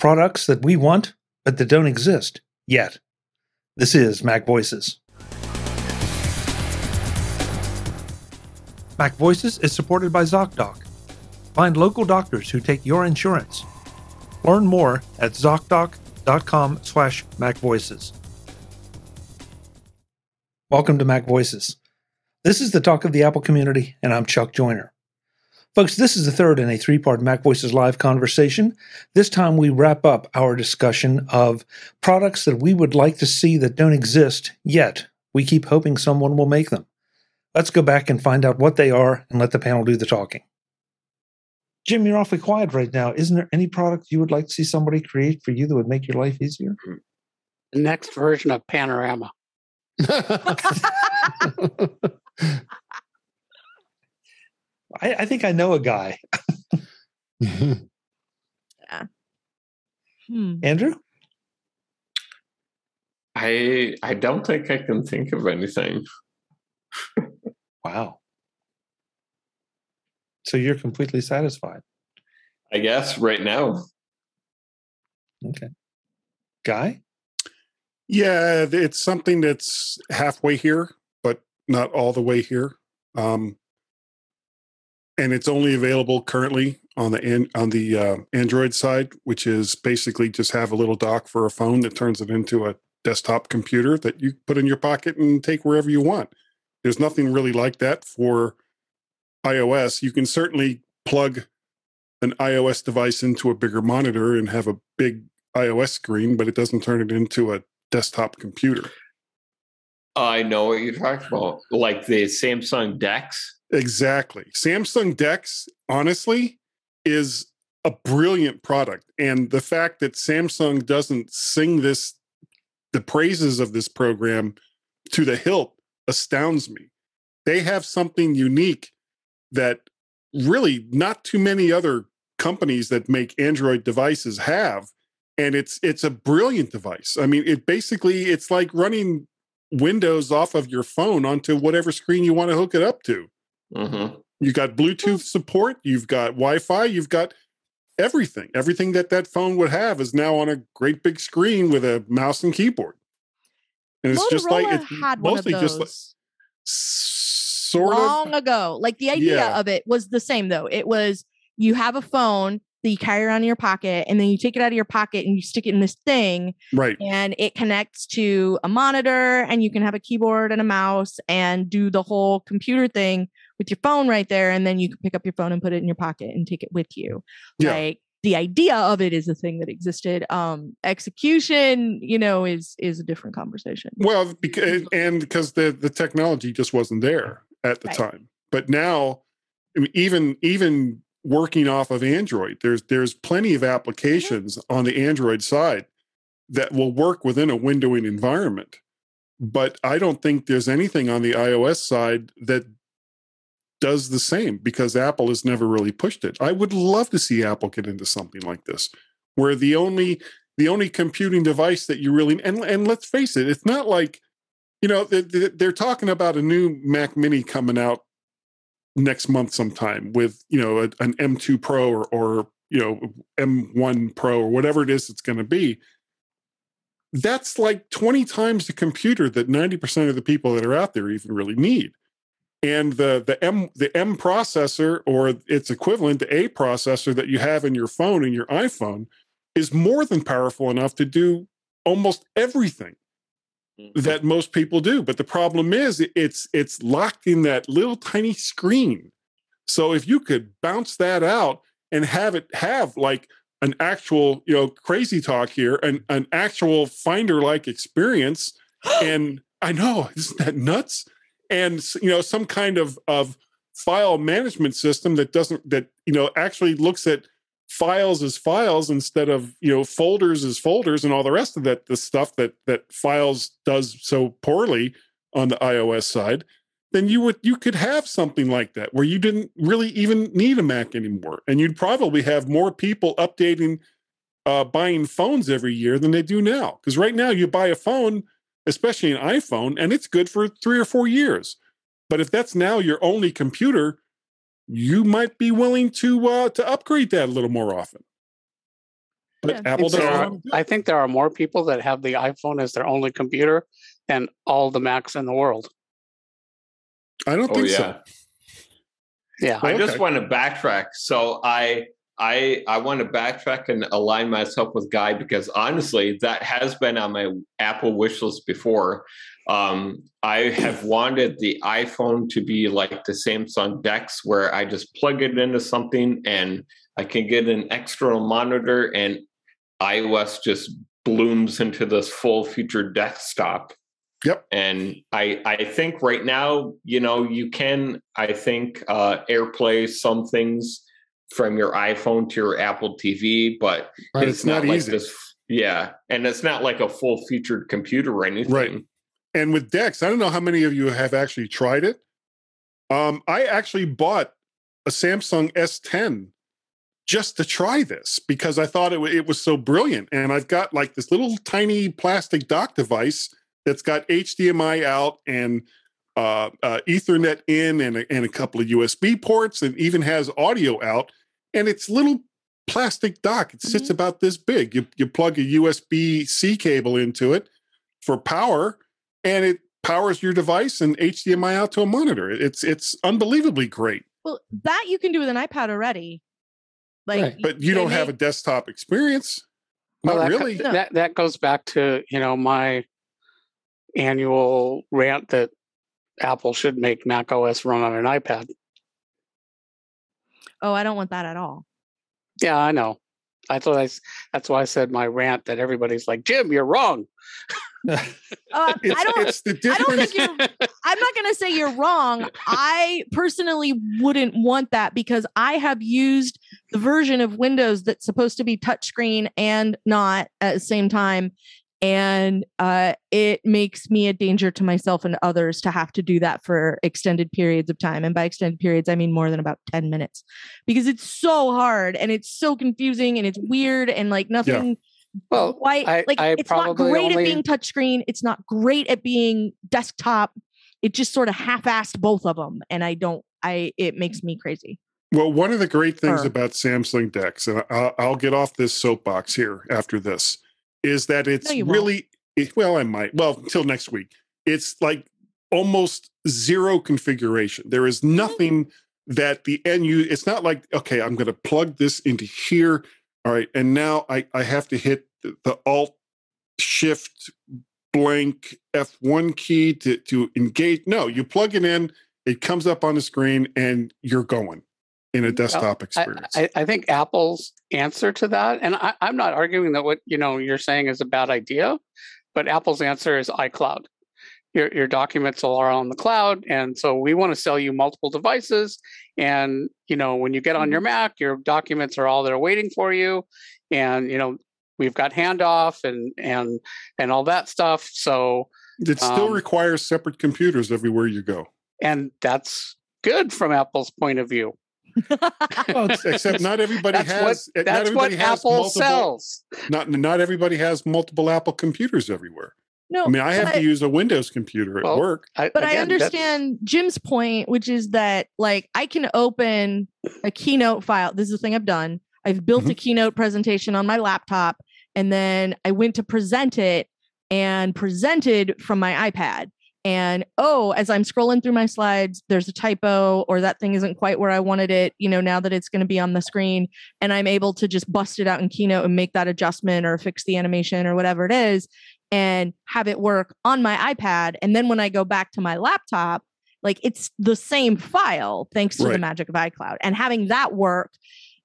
products that we want, but that don't exist yet. This is Mac Voices. Mac Voices is supported by ZocDoc. Find local doctors who take your insurance. Learn more at ZocDoc.com slash MacVoices. Welcome to Mac Voices. This is the talk of the Apple community, and I'm Chuck Joiner. Folks, this is the third in a three part Mac Voices live conversation. This time we wrap up our discussion of products that we would like to see that don't exist yet. We keep hoping someone will make them. Let's go back and find out what they are and let the panel do the talking. Jim, you're awfully quiet right now. Isn't there any product you would like to see somebody create for you that would make your life easier? The next version of Panorama. I, I think I know a guy. yeah. Hmm. Andrew? I I don't think I can think of anything. wow. So you're completely satisfied? I guess right now. Okay. Guy? Yeah, it's something that's halfway here, but not all the way here. Um, and it's only available currently on the an, on the uh, Android side, which is basically just have a little dock for a phone that turns it into a desktop computer that you put in your pocket and take wherever you want. There's nothing really like that for iOS. You can certainly plug an iOS device into a bigger monitor and have a big iOS screen, but it doesn't turn it into a desktop computer. I know what you're talking about, like the Samsung DeX. Exactly. Samsung DeX, honestly, is a brilliant product. And the fact that Samsung doesn't sing this, the praises of this program to the hilt astounds me. They have something unique that really not too many other companies that make Android devices have. And it's it's a brilliant device. I mean, it basically it's like running Windows off of your phone onto whatever screen you want to hook it up to. Mm-hmm. You got Bluetooth support, you've got Wi-Fi, you've got everything. Everything that that phone would have is now on a great big screen with a mouse and keyboard. And it's Motorola just like it's had mostly just like sort long of long ago. Like the idea yeah. of it was the same though. It was you have a phone that you carry around in your pocket and then you take it out of your pocket and you stick it in this thing right and it connects to a monitor and you can have a keyboard and a mouse and do the whole computer thing with your phone right there and then you can pick up your phone and put it in your pocket and take it with you yeah. like the idea of it is a thing that existed um execution you know is is a different conversation well because and because the the technology just wasn't there at the right. time but now I mean, even even working off of Android. There's there's plenty of mm-hmm. applications mm-hmm. on the Android side that will work within a windowing environment. But I don't think there's anything on the iOS side that does the same because Apple has never really pushed it. I would love to see Apple get into something like this, where the only the only computing device that you really and and let's face it, it's not like you know they're talking about a new Mac Mini coming out next month sometime with you know an M2 Pro or or you know M1 Pro or whatever it is it's going to be. That's like 20 times the computer that 90% of the people that are out there even really need. And the the M the M processor or its equivalent, the A processor that you have in your phone and your iPhone is more than powerful enough to do almost everything Mm-hmm. that most people do. But the problem is it's it's locked in that little tiny screen. So if you could bounce that out and have it have like an actual, you know, crazy talk here, an, an actual finder like experience. and I know, isn't that nuts? And you know, some kind of of file management system that doesn't that you know actually looks at files as files instead of you know folders as folders and all the rest of that the stuff that that files does so poorly on the iOS side then you would you could have something like that where you didn't really even need a Mac anymore. And you'd probably have more people updating uh, buying phones every year than they do now. Because right now you buy a phone especially an iPhone and it's good for 3 or 4 years but if that's now your only computer you might be willing to uh, to upgrade that a little more often. but Yeah. Apple I think there doesn't. are- do I think there are more people that have the iPhone as their only computer than all the Macs in the world. I don't Oh think yeah. so. Yeah. I Okay. just want to backtrack. So I I I want to backtrack and align myself with Guy because honestly, that has been on my Apple wish list before. Um, I have wanted the iPhone to be like the Samsung Dex, where I just plug it into something and I can get an external monitor, and iOS just blooms into this full featured desktop Yep. and i i think right now you know you can i think uh airplay some things from your iphone to your apple tv but But it's, it's not, not like easy. this yeah and it's not like a full featured computer or anything Right. And with Dex, I don't know how many of you have actually tried it. Um, I actually bought a Samsung S10 just to try this because I thought it, wa- it was so brilliant. And I've got like this little tiny plastic dock device that's got HDMI out and uh, uh, Ethernet in and a, and a couple of USB ports and even has audio out. And it's little plastic dock. It sits Mhm. about this big. You, you plug a USB C cable into it for power and it powers your device and HDMI out to a monitor. It's it's unbelievably great. Well, that you can do with an iPad already. Like, Right. But you don't have a desktop experience. Well, Not that, really. co- That that goes back to you know my annual rant that Apple should make Mac OS run on an iPad. Oh, I don't want that at all. Yeah, I know. That's what I. s- That's why I said my rant that everybody's like, Jim, you're wrong. Uh, It's, I don't. it's the I don't think you're. I'm not going to say you're wrong. I personally wouldn't want that because I have used the version of Windows that's supposed to be touchscreen and not at the same time. And uh, it makes me a danger to myself and others to have to do that for extended periods of time. And by extended periods, I mean more than about 10 minutes because it's so hard and it's so confusing and it's weird and like nothing Well, quite I- like I it's not great only- at being touchscreen. It's not great at being desktop. It just sort of half-assed both of them, and I don't. I it makes me crazy. Well, one of the great things about Samsung Dex, and I'll, I'll get off this soapbox here after this, is that it's No, really it- well. I might well until next week. It's like almost zero configuration. There is Mm-hmm. nothing that the end you. It's not like okay, I'm going to plug this into here. All right, and now I I have to hit the, the Alt Shift blank F1 key to to engage. No, you plug it in. It comes up on the screen, and you're going in a desktop I, experience. I, I think Apple's answer to that, and I, I'm not arguing that what you know you're saying is a bad idea, but Apple's answer is iCloud. Your your documents are on the cloud, and so we want to sell you multiple devices. And you know when you get on your Mac, your documents are all there waiting for you, and you know we've got handoff and and and all that stuff. So It still Um, requires separate computers everywhere you go. and that's good from Apple's point of view. Well, Except not everybody That's has. what not that's what has Apple multiple, sells. Not not everybody has multiple Apple computers everywhere. no, I mean, I have but, to use a Windows computer at Well, work. but I again, that's- understand Jim's point, which is that like I can open a keynote file. This is the thing I've done. I've built Mm-hmm. a keynote presentation on my laptop, and then I went to present it and presented from my iPad. And oh, as I'm scrolling through my slides, there's a typo or that thing isn't quite where I wanted it, you know, now that it's going to be on the screen. And I'm able to just bust it out in Keynote and make that adjustment or fix the animation or whatever it is and have it work on my iPad. And then when I go back to my laptop, like it's the same file thanks to the magic of iCloud. And having that work,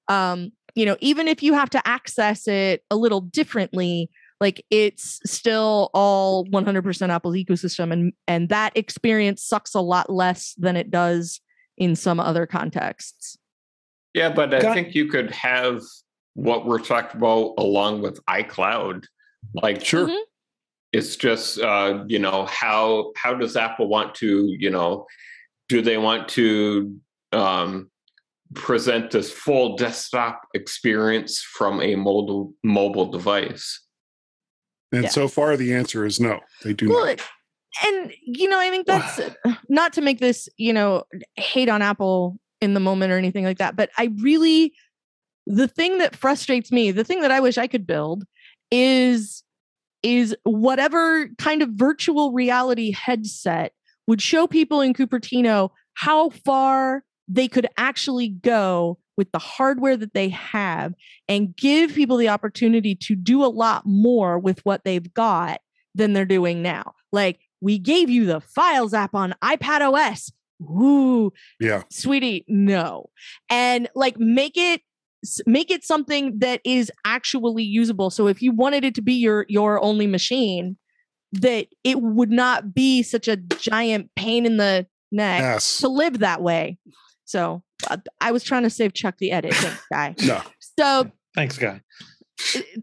um, you know, even if you have to access it a little differently, like it's still all 100% Apple's ecosystem and and that experience sucks a lot less than it does in some other contexts. yeah but i Got- think you could have what we're talking about along with icloud like Sure. Mhm. it's just uh you know how how does apple want to you know do they want to um present this full desktop experience from a mobile mobile device And Yeah. so far, the answer is no. They do Well, not. and you know, I think that's not to make this, you know, hate on Apple in the moment or anything like that, but I really the thing that frustrates me, the thing that I wish I could build is is whatever kind of virtual reality headset would show people in Cupertino how far they could actually go with the hardware that they have and give people the opportunity to do a lot more with what they've got than they're doing now. Like we gave you the Files app on iPad OS. Ooh, yeah, sweetie, no. And like make it make it something that is actually usable. So if you wanted it to be your your only machine, that it would not be such a giant pain in the neck yes. to live that way. So uh, I was trying to save Chuck the edit guy. no. So thanks, guy.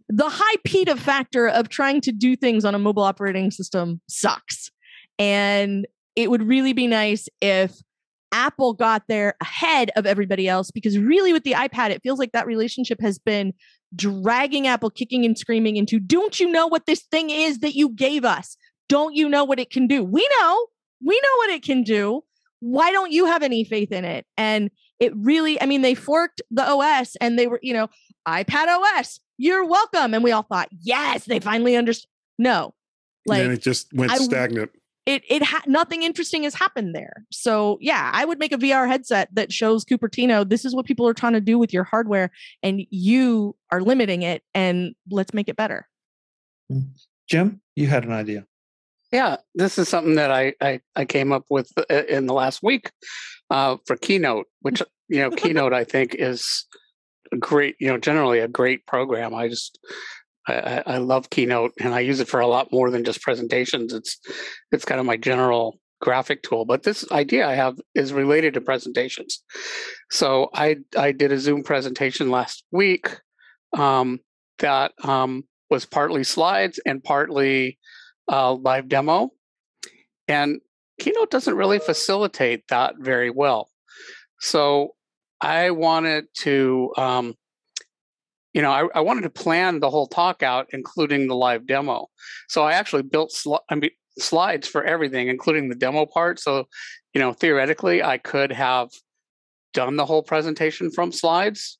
The high PITA factor of trying to do things on a mobile operating system sucks. And it would really be nice if Apple got there ahead of everybody else because really with the iPad, it feels like that relationship has been dragging Apple kicking and screaming into don't you know what this thing is that you gave us? Don't you know what it can do? We know, we know what it can do. Why don't you have any faith in it? And it really, I mean, they forked the OS and they were, you know, iPad OS, you're welcome. And we all thought, yes, they finally understood. No, like and it just went I, stagnant it it ha- nothing interesting has happened there. So yeah, I would make a VR headset that shows Cupertino this is what people are trying to do with your hardware, and you are limiting it, and let's make it better. Hmm. Jim, you had an idea. Yeah, this is something that I I, I came up with uh, in the last week uh, for Keynote, which you know Keynote I think is a great you know generally a great program. I just I, I, love Keynote, and I use it for a lot more than just presentations. It's it's kind of my general graphic tool. But this idea I have is related to presentations. So I I did a Zoom presentation last week um, that um, was partly slides and partly uh, live demo, and Keynote doesn't really facilitate that very well. So I wanted to um, you know, I, I, wanted to plan the whole talk out, including the live demo. So I actually built sl- I mean, slides for everything, including the demo part. So, you know, theoretically, I could have done the whole presentation from slides,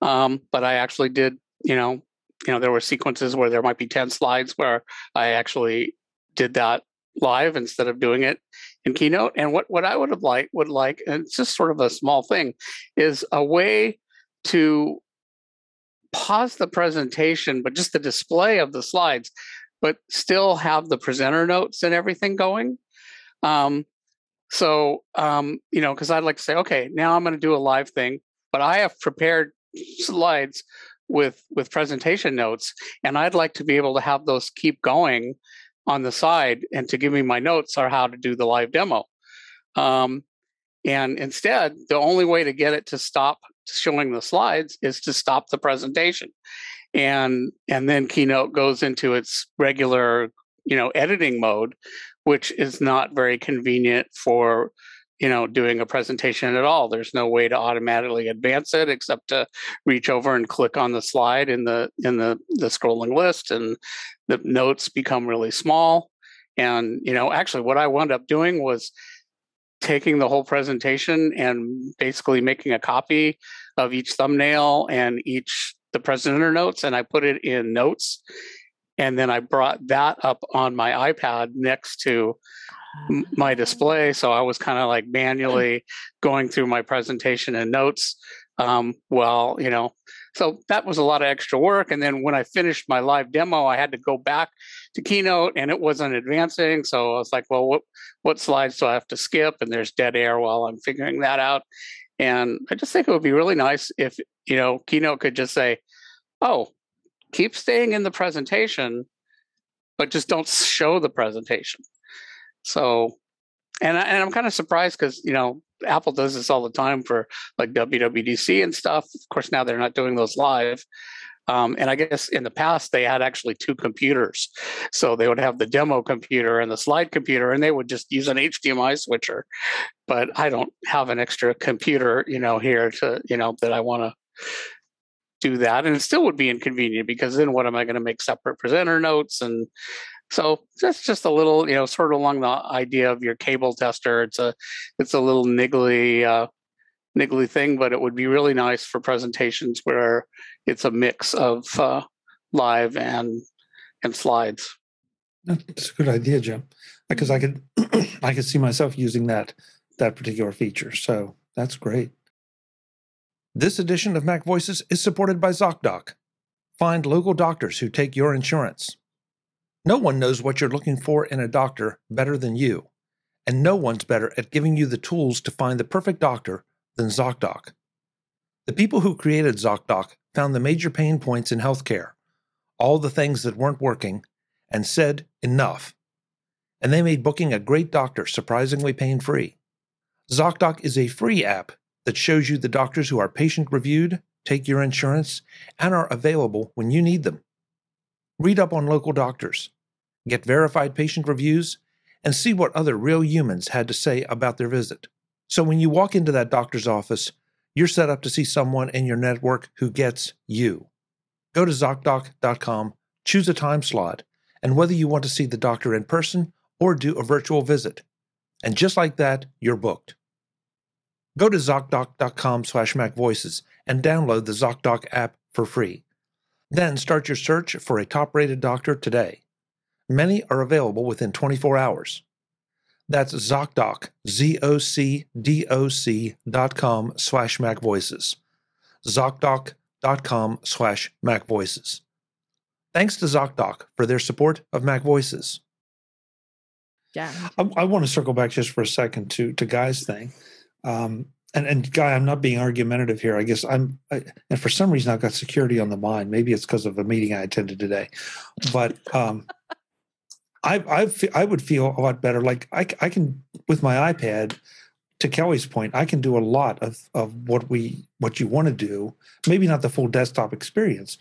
um, but I actually did. You know, you know, there were sequences where there might be ten slides where I actually did that live instead of doing it in Keynote. And what what I would have liked would like, and it's just sort of a small thing, is a way to pause the presentation, but just the display of the slides, but still have the presenter notes and everything going. Um, so, um, you know, because I'd like to say, okay, now I'm going to do a live thing, but I have prepared slides with with presentation notes, and I'd like to be able to have those keep going on the side and to give me my notes are how to do the live demo. Um, and instead, the only way to get it to stop showing the slides is to stop the presentation. And and then Keynote goes into its regular, you know, editing mode, which is not very convenient for you know doing a presentation at all. There's no way to automatically advance it except to reach over and click on the slide in the in the the scrolling list and the notes become really small. And you know actually what i wound up doing was taking the whole presentation and basically making a copy of each thumbnail and each the presenter notes and I put it in notes. And then I brought that up on my iPad next to my display so I was kind of like manually going through my presentation and notes um, well you know so that was a lot of extra work and then when I finished my live demo I had to go back to keynote and it wasn't advancing so I was like well what what slides do I have to skip and there's dead air while I'm figuring that out and I just think it would be really nice if, you know, Keynote could just say, oh, keep staying in the presentation, but just don't show the presentation. So, and, I, and I'm kind of surprised because, you know, Apple does this all the time for like WWDC and stuff. Of course, now they're not doing those live. Um, and I guess in the past they had actually two computers, so they would have the demo computer and the slide computer, and they would just use an HDMI switcher. But I don't have an extra computer, you know, here to you know that I want to do that, and it still would be inconvenient because then what am I going to make separate presenter notes and so that's just a little, you know, sort of along the idea of your cable tester. It's a, it's a little niggly uh, niggly thing, but it would be really nice for presentations where it's a mix of uh, live and and slides. That's a good idea, Jim. Because I could I could see myself using that that particular feature. So that's great. This edition of Mac Voices is supported by ZocDoc. Find local doctors who take your insurance. No one knows what you're looking for in a doctor better than you, and no one's better at giving you the tools to find the perfect doctor than ZocDoc. The people who created ZocDoc found the major pain points in healthcare, all the things that weren't working, and said, enough. And they made booking a great doctor surprisingly pain free. ZocDoc is a free app that shows you the doctors who are patient reviewed, take your insurance, and are available when you need them. Read up on local doctors, get verified patient reviews, and see what other real humans had to say about their visit. So when you walk into that doctor's office, you're set up to see someone in your network who gets you. Go to ZocDoc.com, choose a time slot, and whether you want to see the doctor in person or do a virtual visit. And just like that, you're booked. Go to ZocDoc.com slash MacVoices and download the ZocDoc app for free. Then start your search for a top rated doctor today. Many are available within 24 hours. That's ZocDoc, Z-O-C-D-O-C dot com slash MacVoices. ZocDoc.com slash MacVoices. Thanks to ZocDoc for their support of Mac Voices. Yeah. I, I want to circle back just for a second to to Guy's thing. Um, and and Guy, I'm not being argumentative here. I guess I'm, I, and for some reason I've got security on the mind. Maybe it's because of a meeting I attended today, but um, I I I would feel a lot better. Like I I can with my iPad. To Kelly's point, I can do a lot of of what we what you want to do. Maybe not the full desktop experience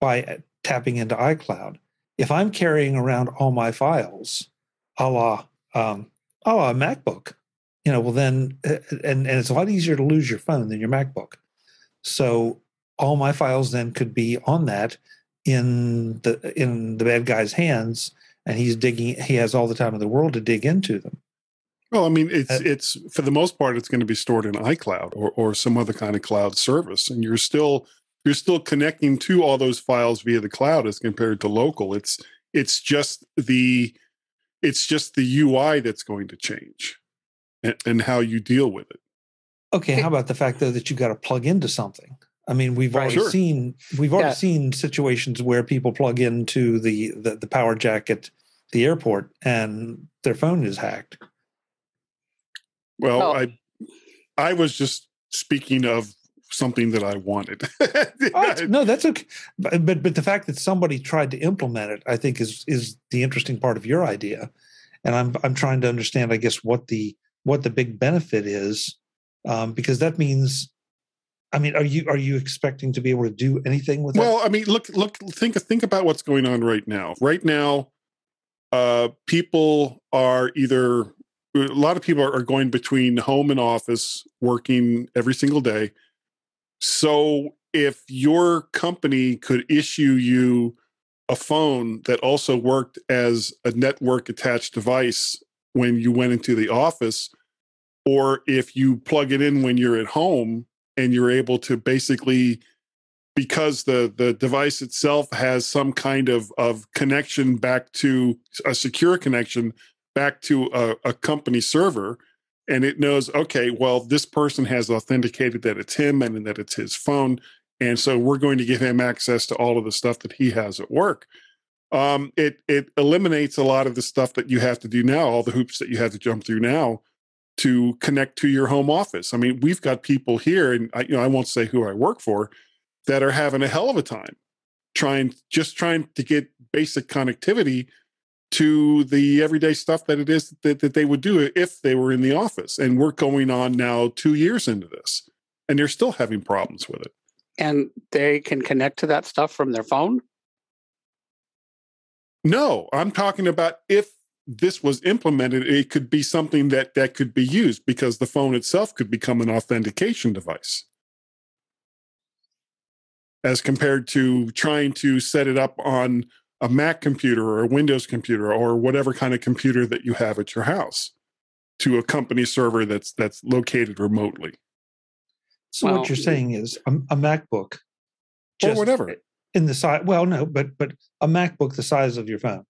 by uh, tapping into iCloud. If I'm carrying around all my files, a la um, a la MacBook, you know, well then, uh, and and it's a lot easier to lose your phone than your MacBook. So all my files then could be on that in the in the bad guy's hands, and he's digging. He has all the time in the world to dig into them. Well, I mean, it's Uh, it's for the most part, it's going to be stored in iCloud or or some other kind of cloud service, and you're still you're still connecting to all those files via the cloud as compared to local. It's it's just the it's just the UI that's going to change, and, and how you deal with it. Okay, how about the fact though that you've got to plug into something? I mean, we've Right. already Sure. seen we've already Yeah. seen situations where people plug into the, the the power jack at the airport and their phone is hacked. Well, Well- I I was just speaking of something that I wanted. Oh, no, that's okay. But, but but the fact that somebody tried to implement it, I think, is is the interesting part of your idea. And I'm I'm trying to understand, I guess, what the what the big benefit is, um, because that means, I mean, are you are you expecting to be able to do anything with Well, I mean, look, look, think think about what's going on right now. Right now, uh, people are either a lot of people are going between home and office, working every single day. So, if your company could issue you a phone that also worked as a network attached device when you went into the office, or if you plug it in when you're at home and you're able to basically because the the device itself has some kind of of connection back to a secure connection back to a, a company server and it knows okay well this person has authenticated that it's him and that it's his phone and so we're going to give him access to all of the stuff that he has at work. Um, it it eliminates a lot of the stuff that you have to do now all the hoops that you have to jump through now to connect to your home office. I mean we've got people here and I, you know i won't say who i work for that are having a hell of a time trying just trying to get basic connectivity to the everyday stuff that it is that, that they would do if they were in the office. And we're going on now two years into this and they're still having problems with it. And they can connect to that stuff from their phone. no i'm talking about if this was implemented it could be something that that could be used because the phone itself could become an authentication device as compared to trying to set it up on a Mac computer or a Windows computer or whatever kind of computer that you have at your house to a company server that's that's located remotely. So Well, what you're saying is a, a MacBook, or whatever. in the size. Well, no, but but a MacBook the size of your phone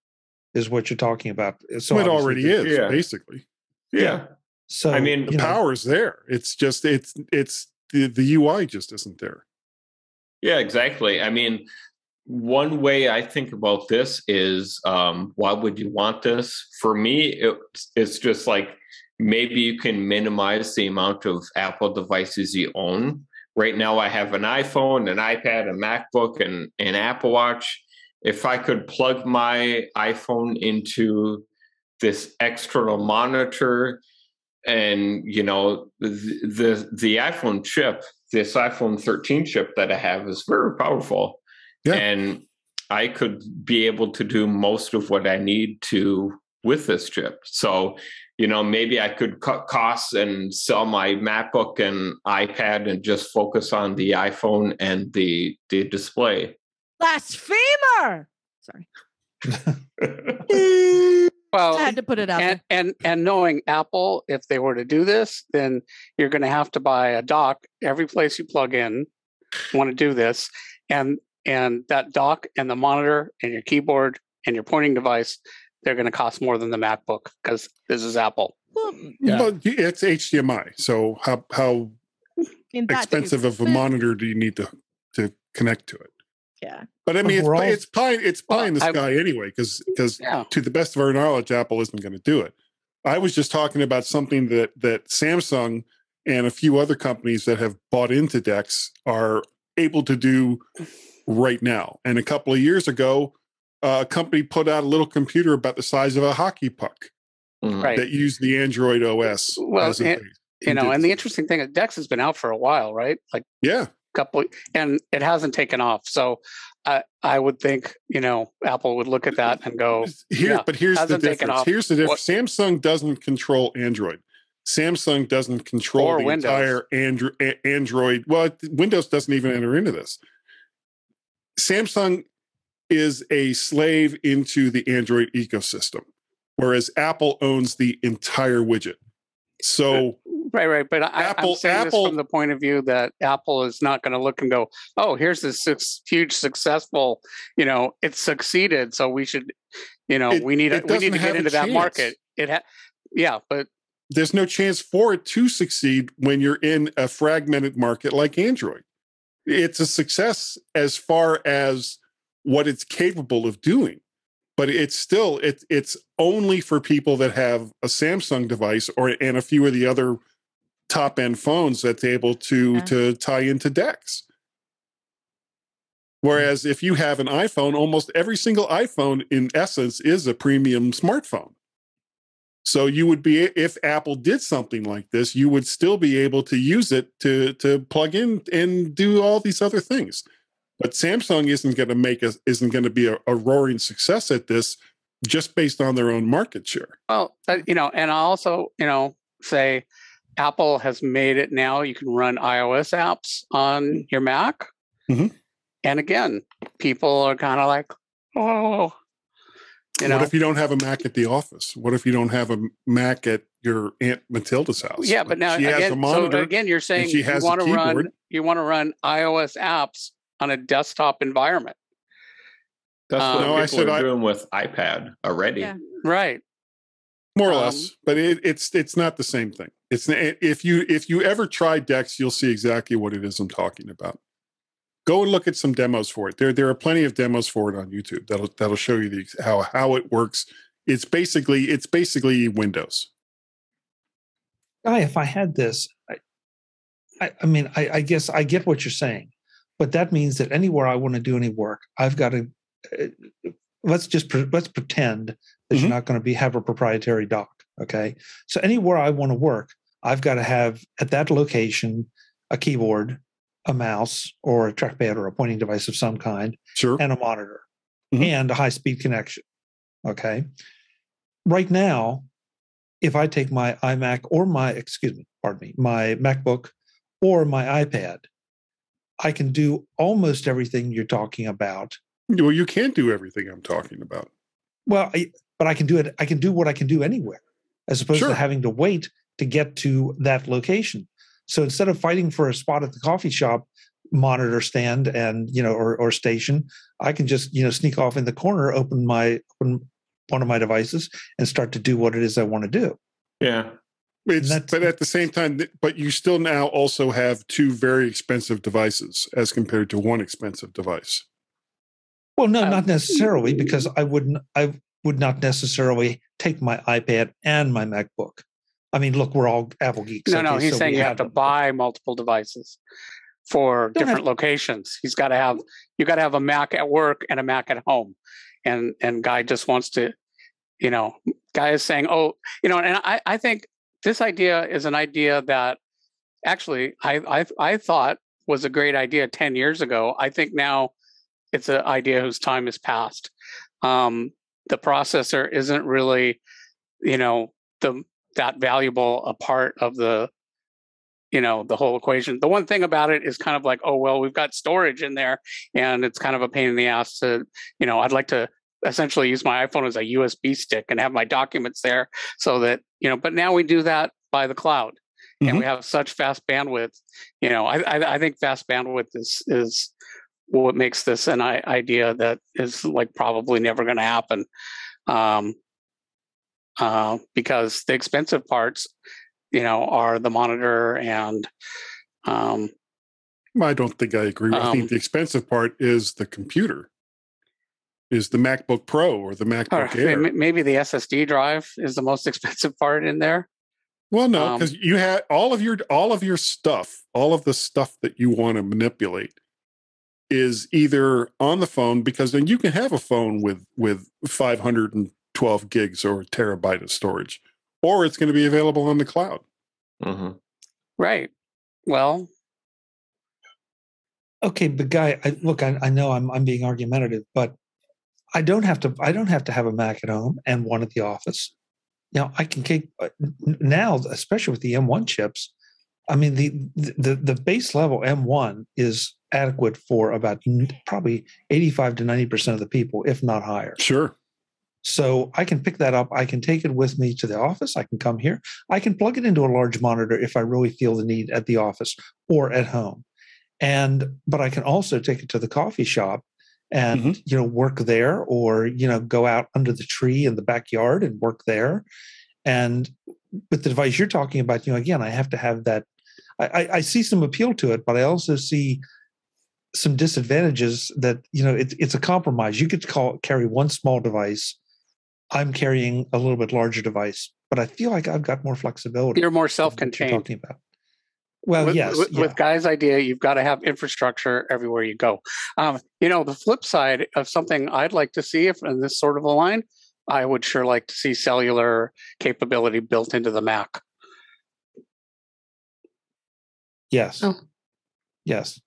is what you're talking about. So it already is Yeah. basically. Yeah. So I mean, the you The know, power is there. It's just it's it's the, the UI just isn't there. Yeah, exactly. I mean, one way I think about this is um, why would you want this? For me, it, it's just like maybe you can minimize the amount of Apple devices you own. Right now, I have an iPhone, an iPad, a MacBook, and an Apple Watch. If I could plug my iPhone into this external monitor, and you know the the, the iPhone chip, this iPhone 13 chip that I have is very powerful, Yeah. and I could be able to do most of what I need to with this chip. So, you know, maybe I could cut costs and sell my MacBook and iPad and just focus on the iPhone and the the display. Blasphemer. Sorry. Well, I had to put it out and, and and knowing Apple, if they were to do this, then you're going to have to buy a dock every place you plug in. Want to do this, and and that dock and the monitor and your keyboard and your pointing device, they're going to cost more than the MacBook because this is Apple. Well, Yeah. But it's HDMI. So how how expensive of a monitor do you need to to connect to it? Yeah. But I mean, it's, Overall- it's pie it's pie in the Well, I- sky anyway, because because Yeah, to the best of our knowledge, Apple isn't going to do it. I was just talking about something that that Samsung and a few other companies that have bought into Dex are able to do right now. And a couple of years ago, uh, a company put out a little computer about the size of a hockey puck Mhm. right. that used the Android OS. Well, as a and- You know, and the interesting thing is Dex has been out for a while, right? Like yeah, couple and it hasn't taken off so i i would think you know apple would look at that and go Here, yeah, but here's the difference. Here's the difference. Samsung doesn't control Android. Samsung doesn't control Or the Windows. entire Android. Android. Well, Windows doesn't even enter into this. Samsung is a slave into the Android ecosystem, whereas Apple owns the entire widget. So right right but I, Apple- i'm saying Apple- this from the point of view that apple is not going to look and go oh here's this huge successful you know it succeeded so we should you know It- we need it to we need to get into that market it ha- yeah but there's no chance for it to succeed when you're in a fragmented market like Android. It's a success as far as what it's capable of doing, but it's still it, it's only for people that have a Samsung device or and a few of the other top end phones that's able to Yeah. to tie into Dex. Whereas if you have an iPhone, almost every single iPhone in essence is a premium smartphone. So you would be if Apple did something like this, you would still be able to use it to to plug in and do all these other things. But Samsung isn't going to make a isn't going to be a, a roaring success at this just based on their own market share. Well, uh, you know, and I also, you know, say Apple has made it now you can run iOS apps on your Mac. Mhm. And again, people are kind of like, oh, you know, what if you don't have a Mac at the office? What if you don't have a Mac at your Aunt Matilda's house? yeah, but now she has again, a monitor. so again, you're saying she you has a want to run you want to run iOS apps on a desktop environment, That's Um, what No, I people said are I- doing with iPad already. Yeah. right? more or Um, less but it, it's it's not the same thing it's if you if you ever try dex you'll see exactly what it is i'm talking about go and look at some demos for it there there are plenty of demos for it on youtube that'll that'll show you the how how it works it's basically it's basically windows Guy, if I had this, I, I, I mean, I, I guess I get what you're saying, but that means that anywhere I want to do any work, I've got to. Uh, let's just pre- let's pretend that Mhm. you're not going to be have a proprietary dock. Okay, so anywhere I want to work, I've got to have at that location a keyboard, a mouse, or a trackpad or a pointing device of some kind, sure and a monitor Mhm. and a high speed connection. Okay. Right now, if I take my iMac or my, excuse me, pardon me, my MacBook or my iPad, I can do almost everything you're talking about. well you can't do everything i'm talking about Well, I, but I can do it. I can do what I can do anywhere, as opposed Sure. to having to wait to get to that location. So instead of fighting for a spot at the coffee shop monitor stand and you know or, or station, I can just you know sneak off in the corner, open my open one of my devices, and start to do what it is I want to do. Yeah. It's, but at the same time, but you still now also have two very expensive devices as compared to one expensive device. Well, no, Um, not necessarily, because I wouldn't. I would not necessarily take my iPad and my MacBook. I mean, look, we're all Apple geeks. No, no, he's so saying you have to buy multiple devices for Don't have different locations. He's got to have you got to have a Mac at work and a Mac at home, and and guy just wants to, you know, guy is saying, oh, you know, and I I think this idea is an idea that actually I I I thought was a great idea ten years ago. I think now it's an idea whose time has passed. Um, the processor isn't really, you know, the that valuable a part of the you know the whole equation. The one thing about it is kind of like oh well we've got storage in there and it's kind of a pain in the ass to you know i'd like to essentially use my iphone as a usb stick and have my documents there so that you know but now we do that by the cloud and we have such fast bandwidth you know i i, I think fast bandwidth is is what makes this an idea that is like probably never going to happen. Um uh, because the expensive parts, you know, are the monitor and um, I don't think I agree. I Um, think the expensive part is the computer, is the MacBook Pro or the or MacBook Air. maybe the SSD drive is the most expensive part in there. Well, no, Um, because you had all of your all of your stuff, all of the stuff that you want to manipulate is either on the phone because then you can have a phone with with 512 gigs or a terabyte of storage, or it's going to be available on the cloud. hmm Right. Well, Okay, but guy, I, look, I, I know I'm I'm being argumentative, but I don't have to. I don't have to have a Mac at home and one at the office. You know, I can take uh, now, especially with the M1 chips. I mean, the the the base level M1 is adequate for about probably 85 to 90 percent of the people, if not higher. Sure. So I can pick that up. I can take it with me to the office. I can come here. I can plug it into a large monitor if I really feel the need at the office or at home. And but I can also take it to the coffee shop and mm-hmm. you know work there or you know go out under the tree in the backyard and work there. And with the device you're talking about, you know, again, I have to have that. I, I, I see some appeal to it, but I also see some disadvantages that you know it, it's a compromise. You could call carry one small device. I'm carrying a little bit larger device, but I feel like I've got more flexibility. you're more of what you're self-contained. talking about. Well, with, yes, with, yeah. with Guy's idea, you've got to have infrastructure everywhere you go. Um, you know, the flip side of something I'd like to see if in this sort of a line, I would sure like to see cellular capability built into the Mac. Yes. Oh. Yes.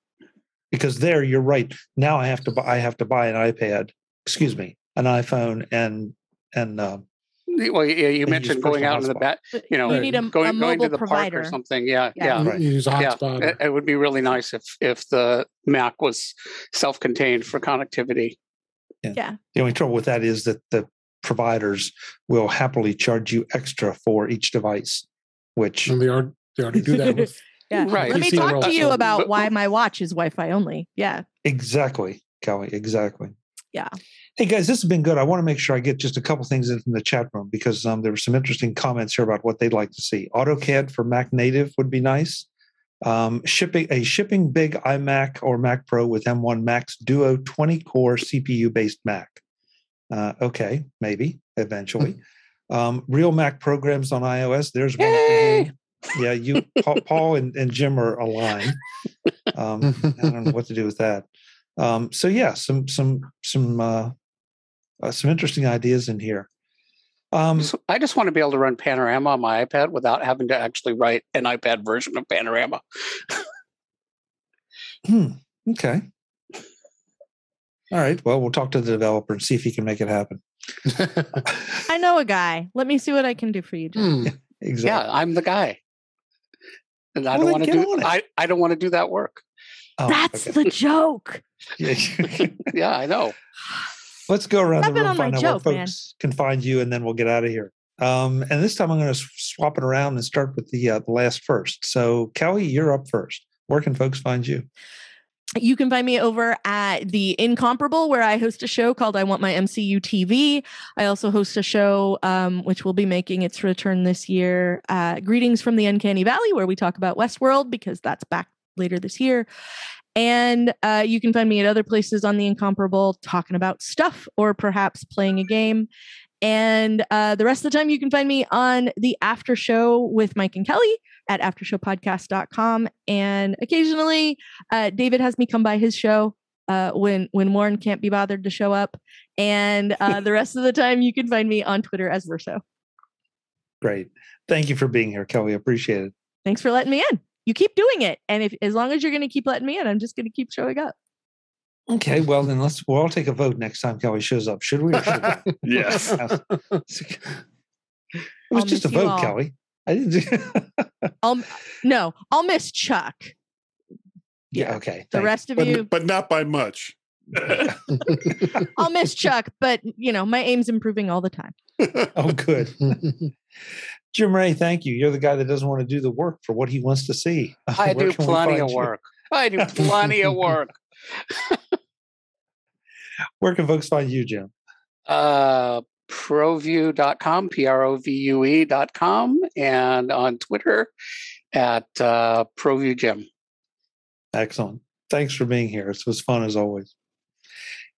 Because there you're right. Now I have to buy I have to buy an iPad, excuse me, an iPhone and and um Well, yeah, you mentioned going personal out into the hotspot. back, you know, you need a, going, a going to the provider. park or something. Yeah, Yeah. yeah. Right. Use a Yeah, hotspot. it, it would be really nice if if the Mac was self-contained for connectivity. Yeah. yeah. The only trouble with that is that the providers will happily charge you extra for each device, which and they are they already do that with Yeah. Right. Let me talk to you about but- why my watch is Wi-Fi only. Yeah. exactly, Kelly, exactly. Yeah. Hey guys, this has been good. I want to make sure I get just a couple things in from the chat room because um, there were some interesting comments here about what they'd like to see. AutoCAD for Mac Native would be nice. Um, shipping a shipping big iMac or Mac Pro with M1 Max Duo 20 core CPU based Mac. Uh, okay, maybe eventually. um, real Mac programs on iOS. There's one. Yeah, you, Paul, Paul and, and Jim are aligned. Um, I don't know what to do with that. Um, so yeah, some some some uh, uh, some interesting ideas in here. Um, So I just want to be able to run Panorama on my iPad without having to actually write an iPad version of Panorama. hmm, okay. All right. Well, we'll talk to the developer and see if he can make it happen. I know a guy. Let me see what I can do for you. Jim. Hmm. exactly. Yeah, I'm the guy. And I Well, don't want to do. I, I don't want to do that work. Oh, That's okay. the joke. Yeah. Yeah, I know. Let's go around Stop the room on find out joke, where man. folks can find you, and then we'll get out of here. Um, and this time I'm going to swap it around and start with the, uh, the last first. So, Kelly, you're up first. Where can folks find you? You can find me over at the Incomparable, where I host a show called I Want My MCU TV. I also host a show um, which will be making its return this year, uh, Greetings from the Uncanny Valley, where we talk about Westworld because that's back later this year. And uh, you can find me at other places on the Incomparable talking about stuff or perhaps playing a game. And uh, the rest of the time, you can find me on the after show with Mike and Kelly at aftershowpodcast.com. And occasionally, uh, David has me come by his show uh, when when Warren can't be bothered to show up. And uh, the rest of the time, you can find me on Twitter as Verso. Great. Thank you for being here, Kelly. Appreciate it. Thanks for letting me in. You keep doing it. And if as long as you're going to keep letting me in, I'm just going to keep showing up. Okay, well then let's we'll all take a vote next time Kelly shows up. Should we? Should we? yes. it was I'll just a vote, all. Kelly. I didn't. I'll no, I'll miss Chuck. yeah. Okay. The thank- rest of you, but, but not by much. I'll miss Chuck, but you know, my aim's improving all the time. Oh, good. Jim Rea, thank you. You're the guy that doesn't want to do the work for what he wants to see. I do plenty of you? work. I do plenty of work. Where can folks find you, Jim? Uh, provue.com, P R O V U E.com, and on Twitter at uh, Provue Jim. Excellent. Thanks for being here. It was fun as always.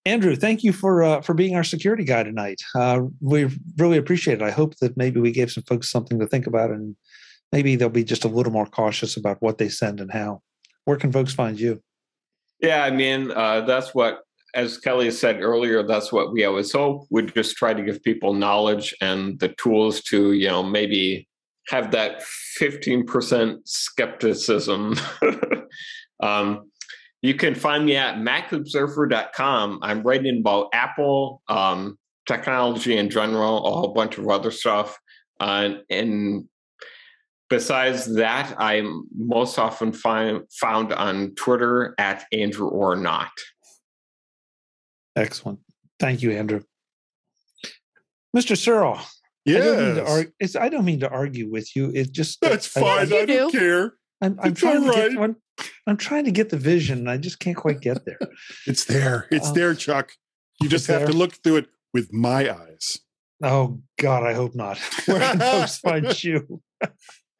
Andrew, thank you for uh, for being our security guy tonight. Uh, we really appreciate it. I hope that maybe we gave some folks something to think about, and maybe they'll be just a little more cautious about what they send and how. Where can folks find you? Yeah, I mean, uh, that's what, as Kelly said earlier, that's what we always hope. We just try to give people knowledge and the tools to, you know, maybe have that 15% skepticism. um, you can find me at macobserver.com. I'm writing about Apple, um, technology in general, a whole bunch of other stuff. Uh, and besides that, I'm most often find, found on Twitter at Andrew or not. Excellent. Thank you, Andrew. Mr. Serle, I don't, mean to Yes. argue, it's, I don't mean to argue with you. It just That's I- fine. you I don't care. I'm, I'm It's trying to all get right. one. I'm trying to get the vision, and I just can't quite get there. It's there. It's Oh. there, Chuck. You just have to look through it with my eyes. Oh God, I hope not. Where can folks find you?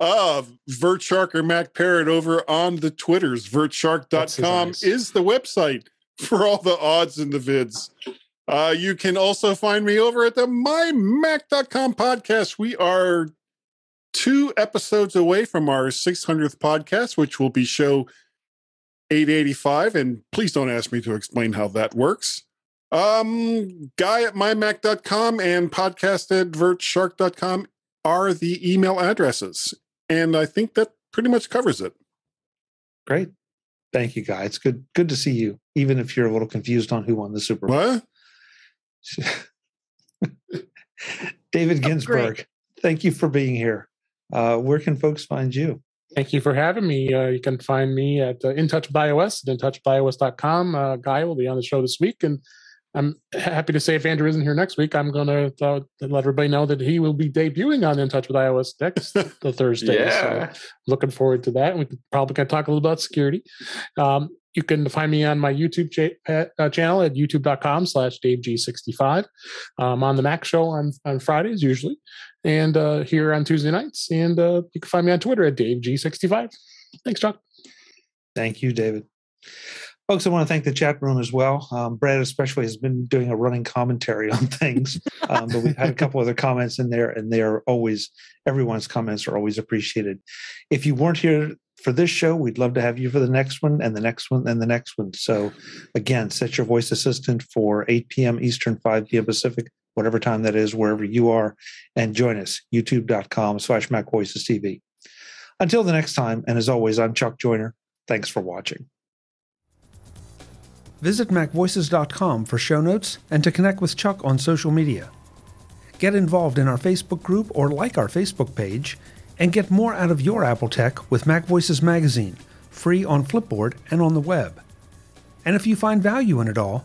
Uh, VertShark or Mac Parrot over on the Twitters. VertShark.com eyes. is the website for all the odds and the vids. Uh, you can also find me over at the mymac.com podcast. We are two episodes away from our 600th podcast, which will be show 885. And please don't ask me to explain how that works. Um, guy at mymac.com and podcast at vertshark.com are the email addresses. And I think that pretty much covers it. Great. Thank you, guy. It's good good to see you, even if you're a little confused on who won the Super Bowl. What? David Oh, Ginsburg, thank you for being here. Uh, where can folks find you? Thank you for having me. Uh, you can find me at uh, In Touch with iOS at intouchbyios.com. Uh, Guy will be on the show this week. And I'm happy to say if Andrew isn't here next week, I'm going to uh, let everybody know that he will be debuting on In Touch with iOS next the Thursday. Yeah. So looking forward to that. We probably can talk a little about security. Um, you can find me on my YouTube pa- uh, channel at youtube.com slash daveg65. Um, on the Mac show on, on Fridays usually, and uh, here on Tuesday nights. And uh, you can find me on Twitter at daveg65. Thanks, Chuck. Thank you, David. Folks, I want to thank the chat room as well. Um, Brad, especially, has been doing a running commentary on things, um, but we've had a couple other comments in there, and they are always, everyone's comments are always appreciated. If you weren't here for this show, we'd love to have you for the next one, and the next one, and the next one. So, again, set your voice assistant for 8 p.m. Eastern, 5 p.m. Pacific, whatever time that is, wherever you are, and join us, youtube.com slash Mac Voices TV. Until the next time, and as always, I'm Chuck Joiner. Thanks for watching. Visit MacVoices.com for show notes and to connect with Chuck on social media. Get involved in our Facebook group or like our Facebook page, and get more out of your Apple tech with Mac Voices Magazine, free on Flipboard and on the web. And if you find value in it all,